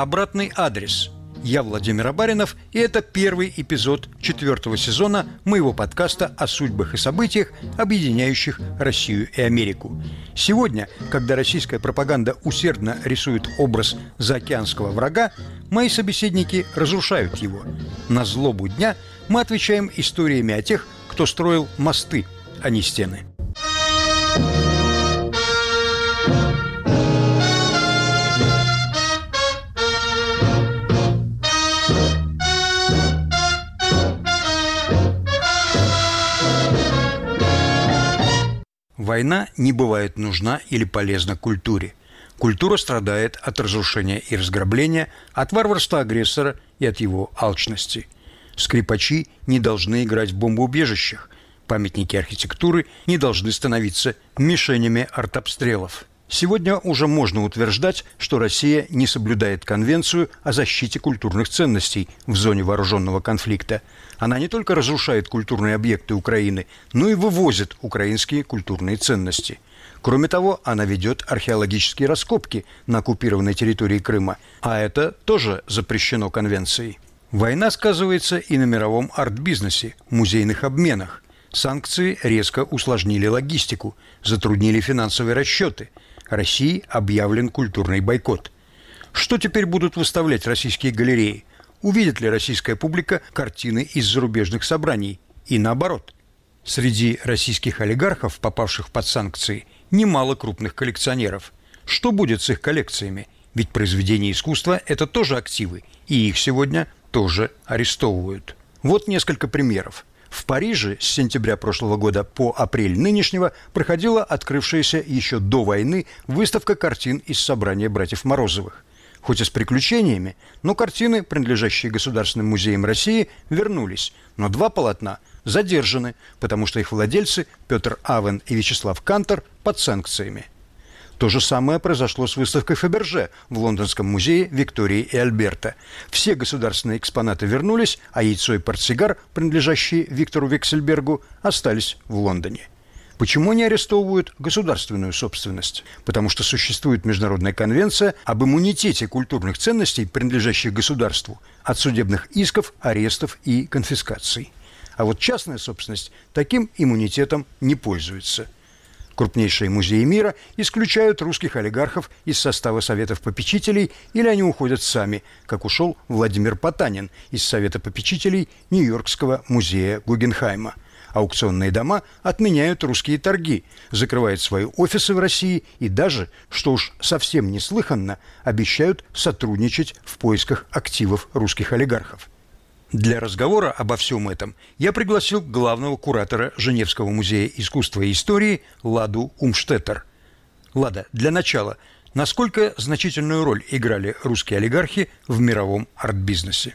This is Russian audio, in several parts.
«Обратный адрес». Я Владимир Абаринов, и это первый эпизод четвертого сезона моего подкаста о судьбах и событиях, объединяющих Россию и Америку. Сегодня, когда российская пропаганда усердно рисует образ заокеанского врага, мои собеседники разрушают его. На злобу дня мы отвечаем историями о тех, кто строил мосты, а не стены. Война не бывает нужна или полезна культуре. Культура страдает от разрушения и разграбления, от варварства агрессора и от его алчности. Скрипачи не должны играть в бомбоубежищах. Памятники архитектуры не должны становиться мишенями артобстрелов. Сегодня уже можно утверждать, что Россия не соблюдает Конвенцию о защите культурных ценностей в зоне вооруженного конфликта. Она не только разрушает культурные объекты Украины, но и вывозит украинские культурные ценности. Кроме того, она ведет археологические раскопки на оккупированной территории Крыма, а это тоже запрещено Конвенцией. Война сказывается и на мировом арт-бизнесе, музейных обменах. Санкции резко усложнили логистику, затруднили финансовые расчеты – России объявлен культурный бойкот. Что теперь будут выставлять российские галереи? Увидит ли российская публика картины из зарубежных собраний? И наоборот. Среди российских олигархов, попавших под санкции, немало крупных коллекционеров. Что будет с их коллекциями? Ведь произведения искусства – это тоже активы, и их сегодня тоже арестовывают. Вот несколько примеров. В Париже с сентября прошлого года по апрель нынешнего проходила открывшаяся еще до войны выставка картин из собрания братьев Морозовых. Хоть и с приключениями, но картины, принадлежащие Государственным музеям России, вернулись, но два полотна задержаны, потому что их владельцы Петр Авен и Вячеслав Кантор под санкциями – то же самое произошло с выставкой Фаберже в Лондонском музее Виктории и Альберта. Все государственные экспонаты вернулись, а яйцо и портсигар, принадлежащие Виктору Вексельбергу, остались в Лондоне. Почему не арестовывают государственную собственность? Потому что существует Международная конвенция об иммунитете культурных ценностей, принадлежащих государству, от судебных исков, арестов и конфискаций. А вот частная собственность таким иммунитетом не пользуется – Крупнейшие музеи мира исключают русских олигархов из состава советов попечителей или они уходят сами, как ушел Владимир Потанин из совета попечителей Нью-Йоркского музея Гугенхайма. Аукционные дома отменяют русские торги, закрывают свои офисы в России и даже, что уж совсем неслыханно, обещают сотрудничать в поисках активов русских олигархов. Для разговора обо всем этом я пригласил главного куратора Женевского музея искусства и истории Ладу Умштеттер. Лада, для начала, насколько значительную роль играли русские олигархи в мировом арт-бизнесе?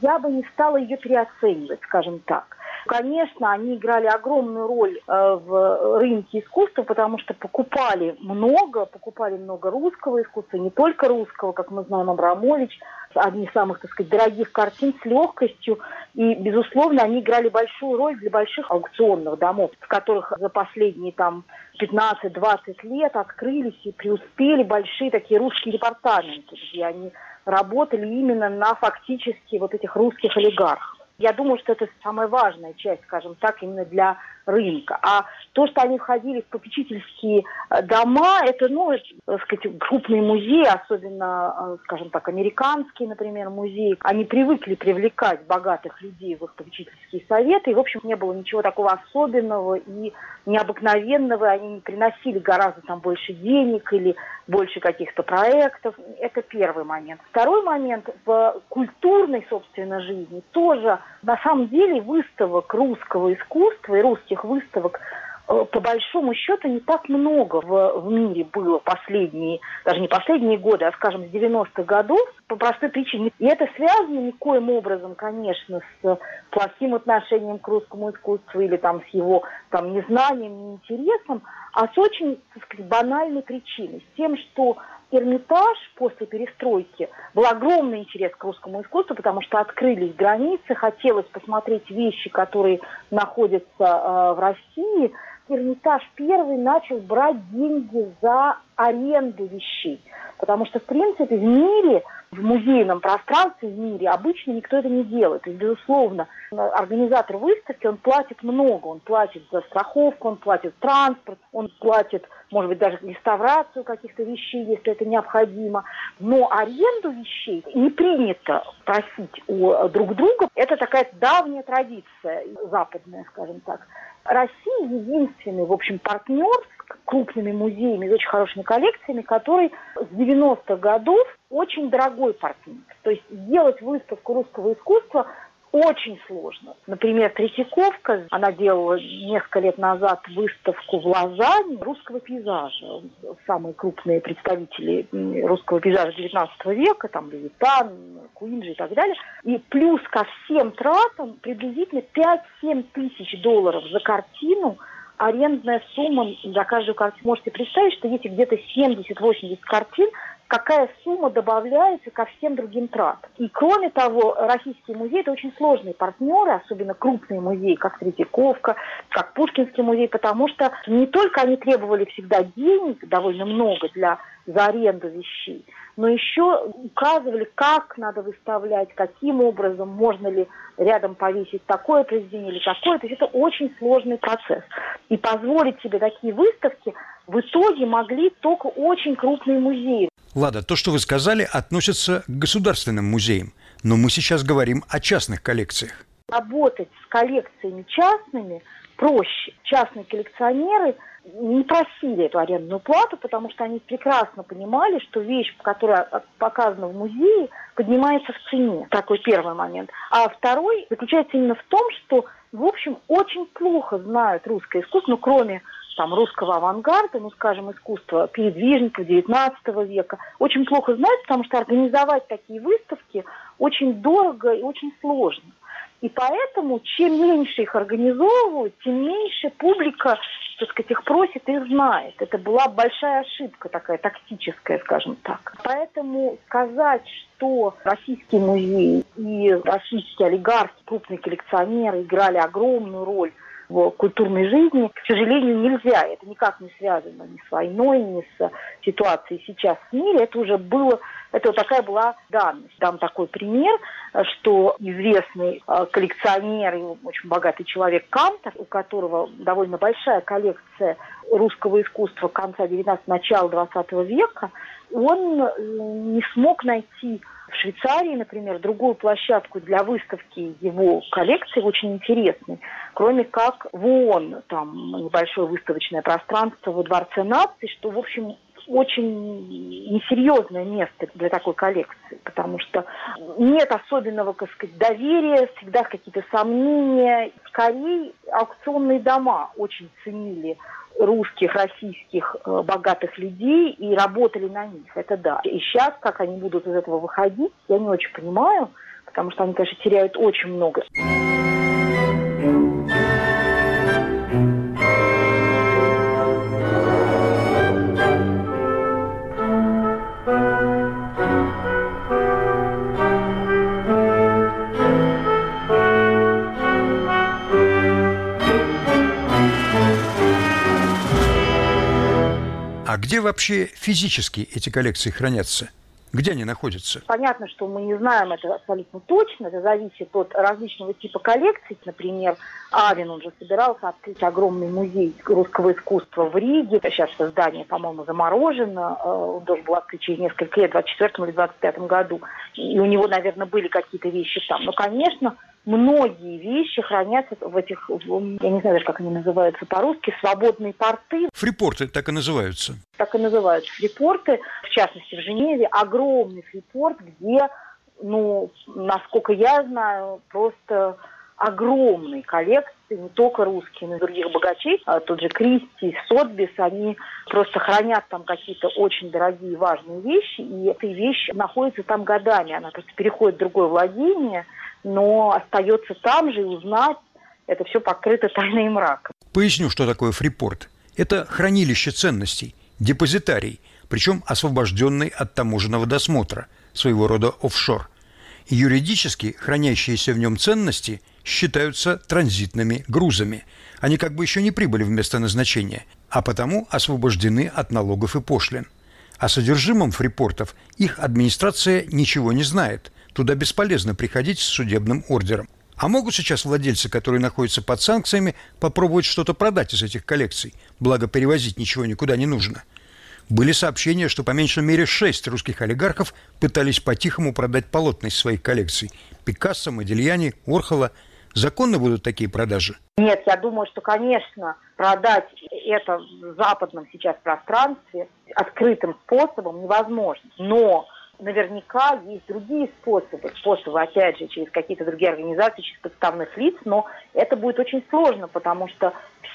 Я бы не стала ее переоценивать, скажем так. Конечно, они играли огромную роль э, в рынке искусства, потому что покупали много, покупали много русского искусства, не только русского, как мы знаем, Абрамович, одни из самых, так сказать, дорогих картин с легкостью. И, безусловно, они играли большую роль для больших аукционных домов, в которых за последние там 15-20 лет открылись и преуспели большие такие русские департаменты, где они работали именно на фактически вот этих русских олигархов. Я думаю, что это самая важная часть, скажем так, именно для рынка. А то, что они входили в попечительские э, дома, это, ну, это, так сказать, крупные музеи, особенно, э, скажем так, американские, например, музеи, они привыкли привлекать богатых людей в их попечительские советы, и, в общем, не было ничего такого особенного и необыкновенного, они не приносили гораздо там больше денег или больше каких-то проектов. Это первый момент. Второй момент в культурной, собственно, жизни тоже, на самом деле, выставок русского искусства и русских этих выставок э, по большому счету не так много в, в мире было последние, даже не последние годы, а, скажем, с 90-х годов, по простой причине. И это связано никоим образом, конечно, с плохим отношением к русскому искусству или там с его там незнанием, неинтересом, а с очень, так сказать, банальной причиной, с тем, что Эрмитаж после перестройки был огромный интерес к русскому искусству, потому что открылись границы, хотелось посмотреть вещи, которые находятся э, в России, Эрмитаж первый начал брать деньги за аренду вещей. Потому что, в принципе, в мире, в музейном пространстве в мире обычно никто это не делает. То есть, безусловно, организатор выставки, он платит много. Он платит за страховку, он платит транспорт, он платит, может быть, даже реставрацию каких-то вещей, если это необходимо. Но аренду вещей не принято просить у друг друга. Это такая давняя традиция западная, скажем так. Россия единственный, в общем, партнер с крупными музеями, с очень хорошими коллекциями, который с 90-х годов очень дорогой партнер. То есть сделать выставку русского искусства очень сложно. Например, Третьяковка, она делала несколько лет назад выставку в Лозанне русского пейзажа. Самые крупные представители русского пейзажа XIX века, там Левитан, Куинджи и так далее. И плюс ко всем тратам приблизительно 5-7 тысяч долларов за картину арендная сумма за каждую картину. Можете представить, что если где-то 70-80 картин, какая сумма добавляется ко всем другим тратам. И кроме того, российские музеи – это очень сложные партнеры, особенно крупные музеи, как Третьяковка, как Пушкинский музей, потому что не только они требовали всегда денег, довольно много для, за аренду вещей, но еще указывали, как надо выставлять, каким образом, можно ли рядом повесить такое произведение или такое. То есть это очень сложный процесс. И позволить себе такие выставки в итоге могли только очень крупные музеи. Лада, то, что вы сказали, относится к государственным музеям. Но мы сейчас говорим о частных коллекциях. Работать с коллекциями частными проще. Частные коллекционеры не просили эту арендную плату, потому что они прекрасно понимали, что вещь, которая показана в музее, поднимается в цене. Такой первый момент. А второй заключается именно в том, что, в общем, очень плохо знают русское искусство, ну, кроме там, русского авангарда, ну, скажем, искусства передвижников XIX века, очень плохо знают, потому что организовать такие выставки очень дорого и очень сложно. И поэтому, чем меньше их организовывают, тем меньше публика, так сказать, их просит и знает. Это была большая ошибка такая, тактическая, скажем так. Поэтому сказать, что российские музеи и российские олигархи, крупные коллекционеры играли огромную роль в культурной жизни, к сожалению, нельзя. Это никак не связано ни с войной, ни с ситуацией сейчас в мире. Это уже было, это вот такая была данность. Дам такой пример, что известный э, коллекционер и очень богатый человек Кантор, у которого довольно большая коллекция русского искусства конца 19 начала 20 века, он э, не смог найти в Швейцарии, например, другую площадку для выставки его коллекции, очень интересной, кроме как в ООН, там небольшое выставочное пространство во Дворце наций, что, в общем, очень несерьезное место для такой коллекции, потому что нет особенного, как сказать, доверия, всегда какие-то сомнения. Скорее, аукционные дома очень ценили русских, российских э, богатых людей и работали на них. Это да. И сейчас, как они будут из этого выходить, я не очень понимаю, потому что они, конечно, теряют очень много. Вообще физически эти коллекции хранятся? Где они находятся? Понятно, что мы не знаем это абсолютно точно. Это зависит от различного типа коллекций. Например, Авен, он же собирался открыть огромный музей русского искусства в Риге. Сейчас это здание, по-моему, заморожено. Э, он должен был открыть через несколько лет, в 24 или 25 году. И у него, наверное, были какие-то вещи там. Но, конечно, многие вещи хранятся в этих, я не знаю даже, как они называются по-русски, свободные порты. Фрипорты так и называются. Так и называются фрипорты. В частности, в Женеве огромный фрипорт, где, ну, насколько я знаю, просто огромные коллекции, не только русские, но и других богачей. А тот же Кристи, Сотбис, они просто хранят там какие-то очень дорогие важные вещи, и эта вещь находится там годами. Она просто переходит в другое владение – но остается там же и узнать, это все покрыто тайной мраком. Поясню, что такое фрипорт. Это хранилище ценностей, депозитарий, причем освобожденный от таможенного досмотра, своего рода офшор. Юридически хранящиеся в нем ценности считаются транзитными грузами. Они как бы еще не прибыли в место назначения, а потому освобождены от налогов и пошлин. О содержимом фрипортов их администрация ничего не знает. Туда бесполезно приходить с судебным ордером. А могут сейчас владельцы, которые находятся под санкциями, попробовать что-то продать из этих коллекций, благо перевозить ничего никуда не нужно. Были сообщения, что по меньшей мере шесть русских олигархов пытались по-тихому продать полотна из своих коллекций. Пикассо, Модельяни, Орхола. Законны будут такие продажи? Нет, я думаю, что, конечно, продать это в западном сейчас пространстве открытым способом невозможно. Но наверняка есть другие способы, способы, опять же, через какие-то другие организации, через подставных лиц, но это будет очень сложно, потому что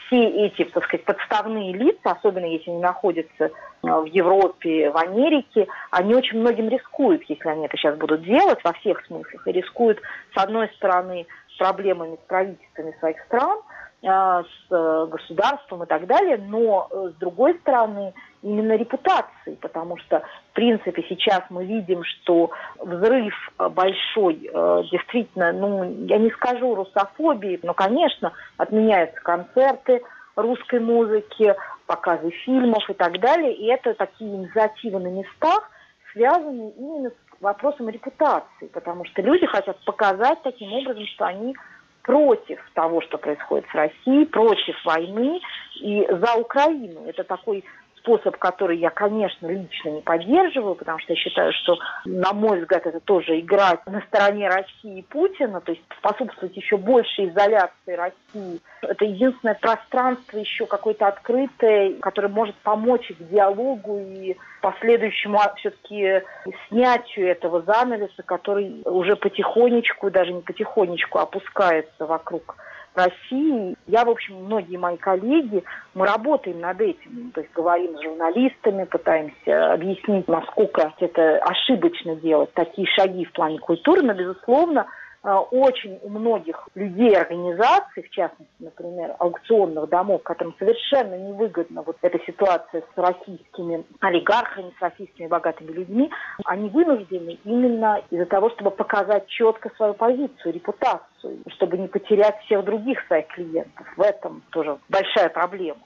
все эти, так сказать, подставные лица, особенно если они находятся э, в Европе, в Америке, они очень многим рискуют, если они это сейчас будут делать во всех смыслах. И рискуют, с одной стороны, проблемами с правительствами своих стран, э, с э, государством и так далее, но с другой стороны именно репутацией, потому что, в принципе, сейчас мы видим, что взрыв большой, действительно, ну, я не скажу русофобии, но, конечно, отменяются концерты русской музыки, показы фильмов и так далее, и это такие инициативы на местах, связанные именно с вопросом репутации, потому что люди хотят показать таким образом, что они против того, что происходит с Россией, против войны и за Украину. Это такой способ, который я, конечно, лично не поддерживаю, потому что я считаю, что, на мой взгляд, это тоже играть на стороне России и Путина, то есть способствовать еще большей изоляции России. Это единственное пространство еще какое-то открытое, которое может помочь к диалогу и последующему все-таки снятию этого занавеса, который уже потихонечку, даже не потихонечку, опускается вокруг России. Я, в общем, многие мои коллеги, мы работаем над этим. То есть говорим с журналистами, пытаемся объяснить, насколько это ошибочно делать такие шаги в плане культуры. Но, безусловно, очень у многих людей, организаций, в частности, например, аукционных домов, которым совершенно невыгодна вот эта ситуация с российскими олигархами, с российскими богатыми людьми, они вынуждены именно из-за того, чтобы показать четко свою позицию, репутацию, чтобы не потерять всех других своих клиентов. В этом тоже большая проблема.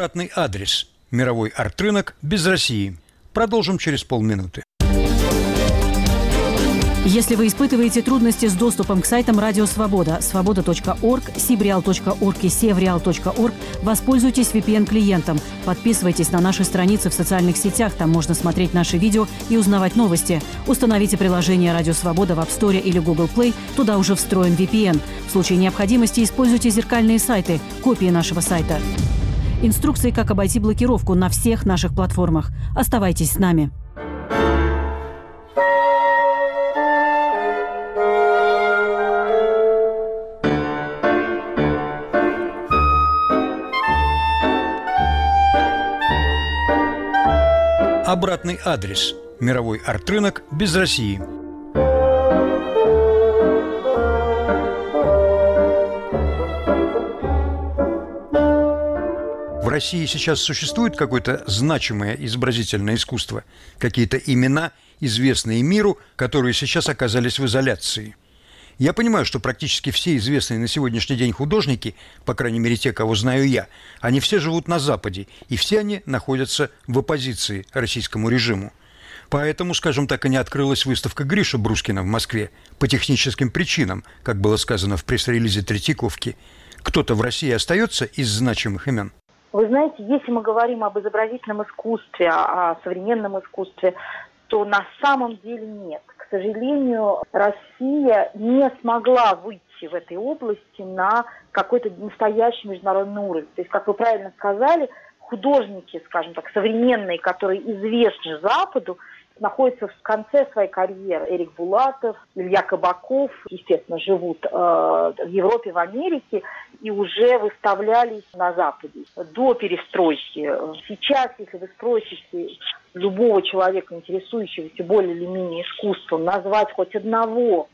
Обратный адрес – мировой арт-рынок без России. Продолжим через полминуты. Если вы испытываете трудности с доступом к сайтам Радио Свобода, свобода.орг, сибреал.орг и севреал.орг, воспользуйтесь VPN-клиентом. Подписывайтесь на наши страницы в социальных сетях, там можно смотреть наши видео и узнавать новости. Установите приложение Радио Свобода в App Store или Google Play, туда уже встроен VPN. В случае необходимости используйте зеркальные сайты, копии нашего сайта. Инструкции, как обойти блокировку на всех наших платформах. Оставайтесь с нами. Обратный адрес. Мировой арт-рынок без России. России сейчас существует какое-то значимое изобразительное искусство? Какие-то имена, известные миру, которые сейчас оказались в изоляции? Я понимаю, что практически все известные на сегодняшний день художники, по крайней мере те, кого знаю я, они все живут на Западе, и все они находятся в оппозиции российскому режиму. Поэтому, скажем так, и не открылась выставка Гриша Брускина в Москве по техническим причинам, как было сказано в пресс-релизе Третьяковки. Кто-то в России остается из значимых имен? Вы знаете, если мы говорим об изобразительном искусстве, о современном искусстве, то на самом деле нет. К сожалению, Россия не смогла выйти в этой области на какой-то настоящий международный уровень. То есть, как вы правильно сказали, художники, скажем так, современные, которые известны Западу, находятся в конце своей карьеры. Эрик Булатов, Илья Кабаков, естественно, живут э, в Европе, в Америке и уже выставлялись на Западе до перестройки. Сейчас, если вы спросите любого человека, интересующегося более или менее искусством, назвать хоть одного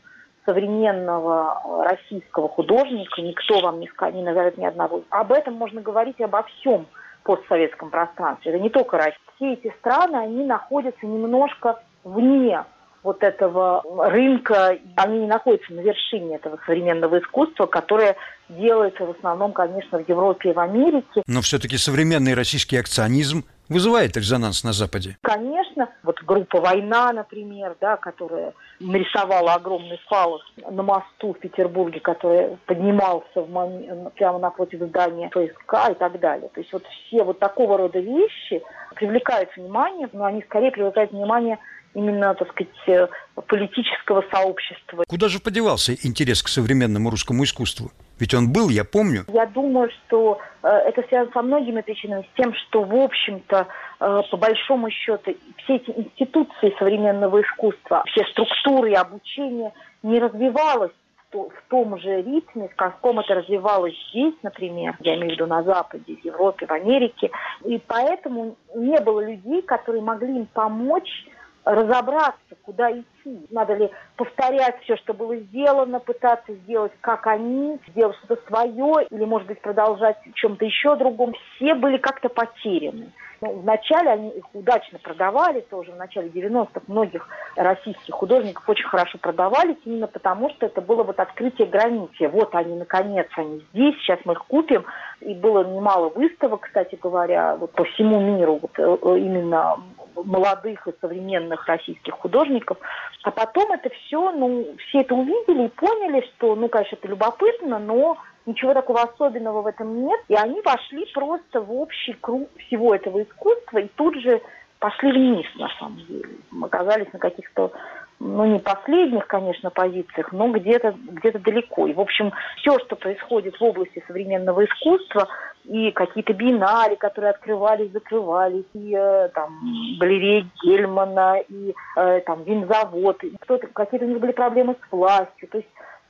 современного российского художника, никто вам не, не назовет ни одного. Об этом можно говорить и обо всем постсоветском пространстве. Это не только Россия. Все эти страны, они находятся немножко вне вот этого рынка, они не находятся на вершине этого современного искусства, которое делается в основном, конечно, в Европе и в Америке. Но все-таки современный российский акционизм вызывает резонанс на Западе? Конечно. Вот группа «Война», например, да, которая нарисовала огромный фалос на мосту в Петербурге, который поднимался в мон... прямо напротив здания ФСК и так далее. То есть вот все вот такого рода вещи привлекают внимание, но они скорее привлекают внимание именно, так сказать, э, политического сообщества. Куда же подевался интерес к современному русскому искусству? Ведь он был, я помню. Я думаю, что э, это связано со многими причинами. С тем, что, в общем-то, э, по большому счету, все эти институции современного искусства, все структуры обучения не развивалось в том же ритме, в каком это развивалось здесь, например, я имею в виду на Западе, в Европе, в Америке. И поэтому не было людей, которые могли им помочь разобраться, куда идти. Надо ли повторять все, что было сделано, пытаться сделать, как они, сделать что-то свое, или, может быть, продолжать в чем-то еще другом. Все были как-то потеряны. Ну, вначале они их удачно продавали, тоже в начале 90-х многих российских художников очень хорошо продавались, именно потому что это было вот открытие границы. Вот они, наконец, они здесь, сейчас мы их купим. И было немало выставок, кстати говоря, вот по всему миру, вот э, э, именно молодых и современных российских художников. А потом это все, ну, все это увидели и поняли, что, ну, конечно, это любопытно, но ничего такого особенного в этом нет. И они вошли просто в общий круг всего этого искусства и тут же пошли вниз, на самом деле. Мы оказались на каких-то ну, не последних, конечно, позициях, но где-то где далеко. И, в общем, все, что происходит в области современного искусства, и какие-то биеннале, которые открывались, закрывались, и э, там галереи Гельмана, и э, там винзавод, и кто-то, какие-то у них были проблемы с властью. То есть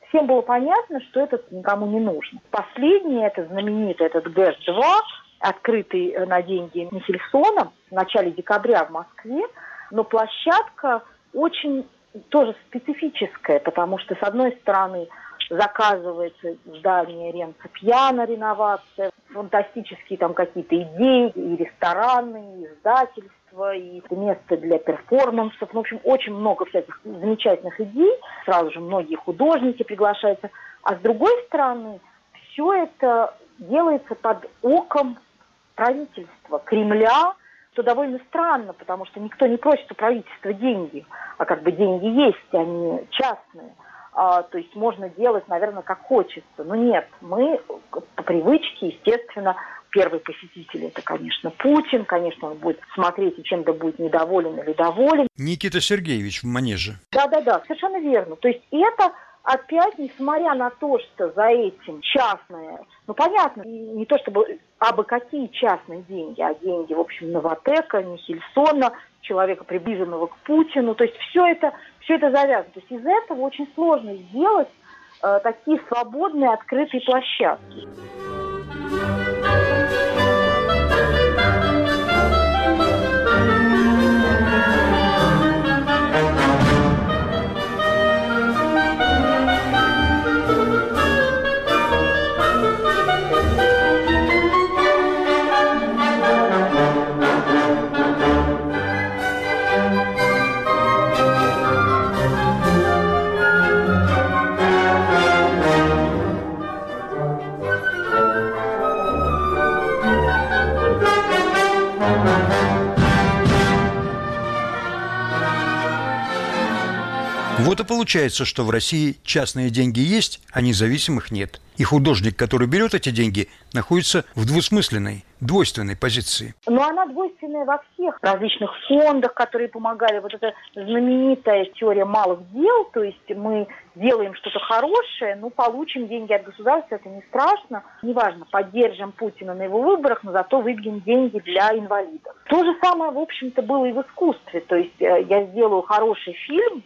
всем было понятно, что это никому не нужно. Последний, это знаменитый, этот ГЭС-2, открытый э, на деньги Михельсона в начале декабря в Москве, но площадка очень тоже специфическое, потому что, с одной стороны, заказывается здание Ренца Пьяна, реновация, фантастические там какие-то идеи, и рестораны, и издательства, и место для перформансов. Ну, в общем, очень много всяких замечательных идей. Сразу же многие художники приглашаются. А с другой стороны, все это делается под оком правительства, Кремля, что довольно странно, потому что никто не просит у правительства деньги, а как бы деньги есть, они частные. А, то есть можно делать, наверное, как хочется. Но нет, мы по привычке, естественно, первый посетитель это, конечно, Путин. Конечно, он будет смотреть и чем-то будет недоволен или доволен. Никита Сергеевич в манеже. Да-да-да, совершенно верно. То есть это опять, несмотря на то, что за этим частное, ну понятно, не то чтобы абы какие частные деньги, а деньги, в общем, Новотека, Нихельсона, человека, приближенного к Путину, то есть все это, все это завязано. То есть из этого очень сложно сделать э, такие свободные, открытые площадки. Получается, что в России частные деньги есть, а независимых нет. И художник, который берет эти деньги, находится в двусмысленной, двойственной позиции. Но она двойственная во всех различных фондах, которые помогали. Вот эта знаменитая теория малых дел, то есть мы делаем что-то хорошее, ну, получим деньги от государства, это не страшно. Неважно, поддержим Путина на его выборах, но зато выбьем деньги для инвалидов. То же самое, в общем-то, было и в искусстве. То есть э, я сделаю хороший фильм,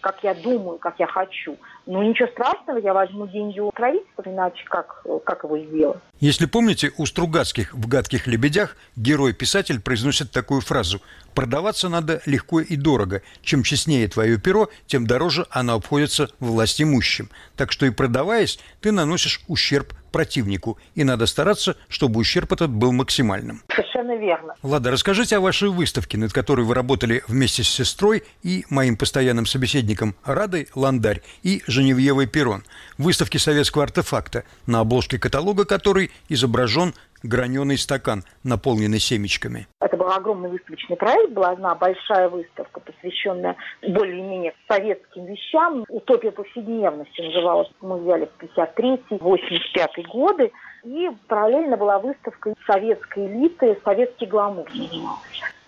как я думаю, как я хочу. Ну, ничего страшного, я возьму деньги у правительства, иначе как, как его сделать? Если помните, у Стругацких в «Гадких лебедях» герой-писатель произносит такую фразу «Продаваться надо легко и дорого. Чем честнее твое перо, тем дороже оно обходится власть имущим. Так что и продаваясь, ты наносишь ущерб противнику, и надо стараться, чтобы ущерб этот был максимальным. Совершенно верно. Лада, расскажите о вашей выставке, над которой вы работали вместе с сестрой и моим постоянным собеседником Радой Ландарь и Женевьевой Перрон. Выставки советского артефакта, на обложке каталога которой изображен граненый стакан, наполненный семечками. Это был огромный выставочный проект, была одна большая выставка, посвященная более-менее советским вещам. «Утопия повседневности» называлась. Мы взяли в 53-85 годы. И параллельно была выставка советской элиты «Советский гламур»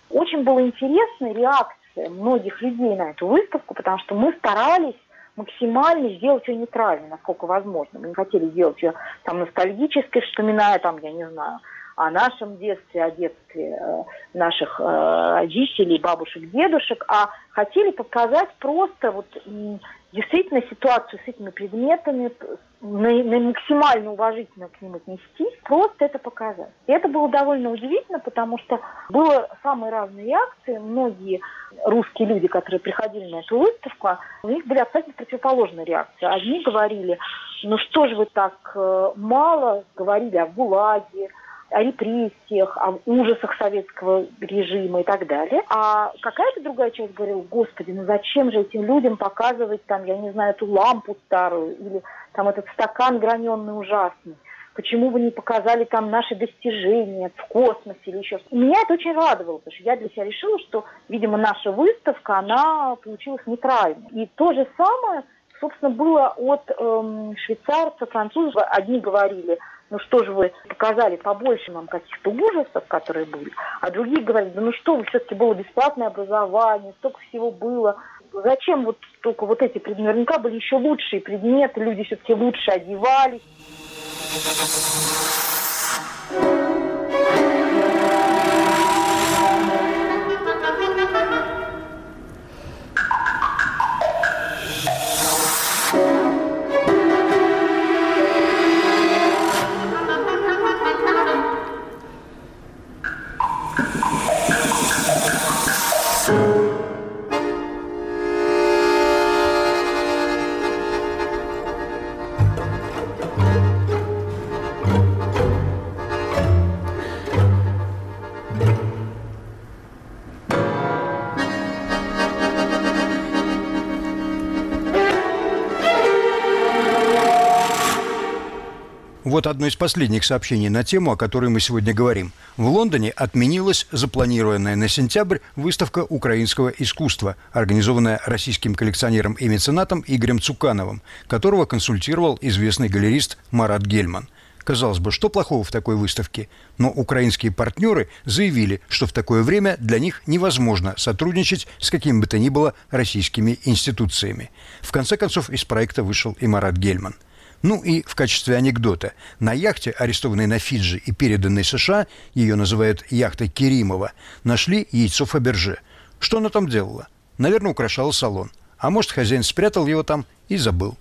Очень была интересная реакция многих людей на эту выставку, потому что мы старались максимально сделать ее нейтральной, насколько возможно. Мы не хотели сделать ее там ностальгической, вспоминая там, я не знаю, о нашем детстве, о детстве э, наших э, родителей, бабушек, дедушек, а хотели показать просто вот действительно ситуацию с этими предметами, на, на максимально уважительно к ним отнестись, просто это показать. И это было довольно удивительно, потому что было самые разные реакции. Многие русские люди, которые приходили на эту выставку, у них были абсолютно противоположные реакции. Одни говорили, ну что же вы так э, мало говорили о ГУЛАГе, о репрессиях, о ужасах советского режима и так далее. А какая-то другая часть говорила, господи, ну зачем же этим людям показывать там, я не знаю, эту лампу старую или там этот стакан граненый ужасный. Почему вы не показали там наши достижения в космосе или еще что-то? Меня это очень радовало, потому что я для себя решила, что, видимо, наша выставка, она получилась нейтральной. И то же самое, собственно, было от эм, швейцарцев, французов. Одни говорили, ну что же вы показали побольше нам каких-то ужасов, которые были, а другие говорили, да ну что вы, все-таки было бесплатное образование, столько всего было, зачем вот только вот эти предметы, наверняка были еще лучшие предметы, люди все-таки лучше одевались. Вот одно из последних сообщений на тему, о которой мы сегодня говорим. В Лондоне отменилась запланированная на сентябрь выставка украинского искусства, организованная российским коллекционером и меценатом Игорем Цукановым, которого консультировал известный галерист Марат Гельман. Казалось бы, что плохого в такой выставке? Но украинские партнеры заявили, что в такое время для них невозможно сотрудничать с какими бы то ни было российскими институциями. В конце концов, из проекта вышел и Марат Гельман – ну и в качестве анекдота. На яхте, арестованной на Фиджи и переданной США, ее называют яхтой Керимова, нашли яйцо Фаберже. Что она там делала? Наверное, украшала салон. А может, хозяин спрятал его там и забыл.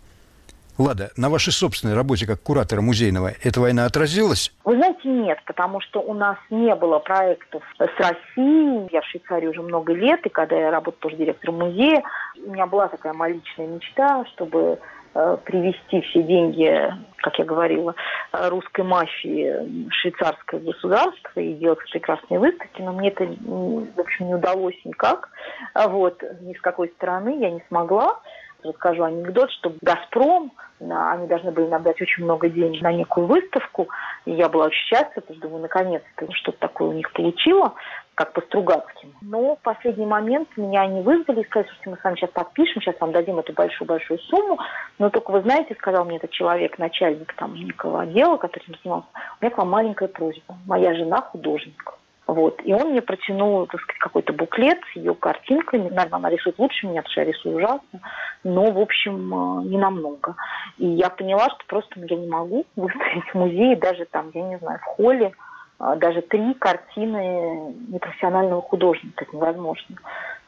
Лада, на вашей собственной работе как куратора музейного эта война отразилась? Вы знаете, нет, потому что у нас не было проектов с Россией. Я в Швейцарии уже много лет, и когда я работала тоже директором музея, у меня была такая моя личная мечта, чтобы привести все деньги, как я говорила, русской мафии швейцарское государство и делать прекрасные выставки, но мне это, в общем, не удалось никак. Вот, ни с какой стороны я не смогла. Расскажу анекдот, что «Газпром», они должны были нам дать очень много денег на некую выставку, и я была очень счастлива, потому что думаю, наконец-то что-то такое у них получила как по Стругацким. Но в последний момент меня не вызвали и сказали, что мы с вами сейчас подпишем, сейчас вам дадим эту большую-большую сумму. Но только вы знаете, сказал мне этот человек, начальник там некого отдела, который этим занимался, у меня к вам маленькая просьба. Моя жена художник. Вот. И он мне протянул, так сказать, какой-то буклет с ее картинками. Наверное, она рисует лучше меня, потому что я рисую ужасно. Но, в общем, э, не намного. И я поняла, что просто я не могу выставить в музее, даже там, я не знаю, в холле, а, даже три картины непрофессионального художника. Это невозможно.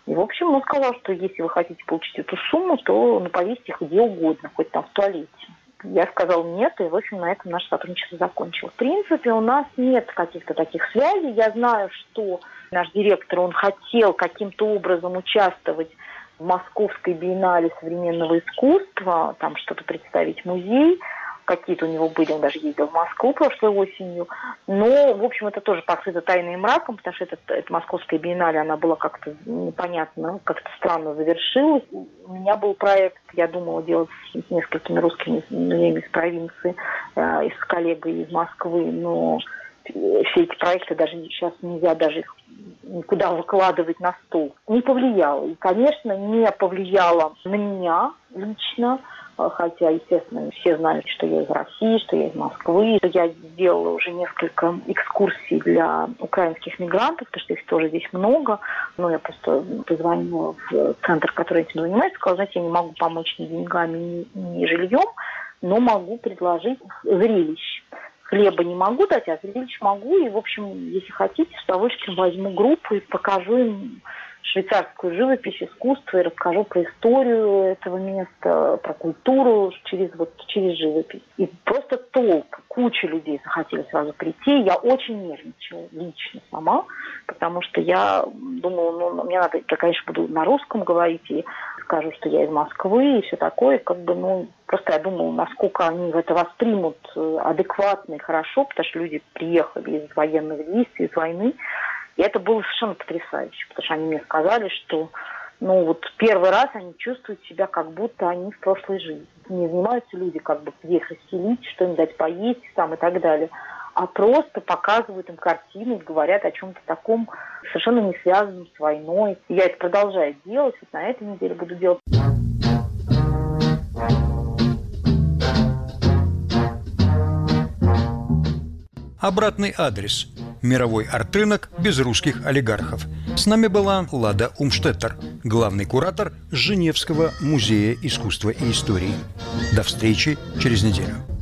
И, в общем, он сказал, что если вы хотите получить эту сумму, то ну, повесьте их где угодно, хоть там в туалете. Я сказал нет, и, в общем, на этом наше сотрудничество закончилось. В принципе, у нас нет каких-то таких связей. Я знаю, что наш директор, он хотел каким-то образом участвовать в Московской биеннале современного искусства, там что-то представить музей – какие-то у него были, он даже ездил в Москву прошлой осенью. Но, в общем, это тоже покрыто тайным мраком, потому что эта, эта московская биеннале, она была как-то непонятно, как-то странно завершилась. У меня был проект, я думала делать с несколькими русскими музеями из провинции, э, с коллегой из Москвы, но все эти проекты даже сейчас нельзя даже их никуда выкладывать на стол. Не повлияло. И, конечно, не повлияло на меня лично, хотя, естественно, все знают, что я из России, что я из Москвы. Я сделала уже несколько экскурсий для украинских мигрантов, потому что их тоже здесь много. Ну, я просто позвонила в центр, который этим занимается, сказала, знаете, я не могу помочь ни деньгами, ни, жильем, но могу предложить зрелищ. Хлеба не могу дать, а зрелищ могу. И, в общем, если хотите, с удовольствием возьму группу и покажу им швейцарскую живопись, искусство и расскажу про историю этого места, про культуру через, вот, через живопись. И просто толк. Куча людей захотели сразу прийти. Я очень нервничала лично сама, потому что я думала, ну, мне надо, я, конечно, буду на русском говорить и скажу, что я из Москвы и все такое. Как бы, ну, просто я думала, насколько они это воспримут э, адекватно и хорошо, потому что люди приехали из военных действий, из войны. И это было совершенно потрясающе, потому что они мне сказали, что ну вот первый раз они чувствуют себя, как будто они в прошлой жизни. Не занимаются люди, как бы где их расселить, что им дать поесть там и так далее, а просто показывают им картины, говорят о чем-то таком совершенно не связанном с войной. И я это продолжаю делать, вот на этой неделе буду делать. Обратный адрес – мировой арт-рынок без русских олигархов. С нами была Лада Умштеттер, главный куратор Женевского музея искусства и истории. До встречи через неделю.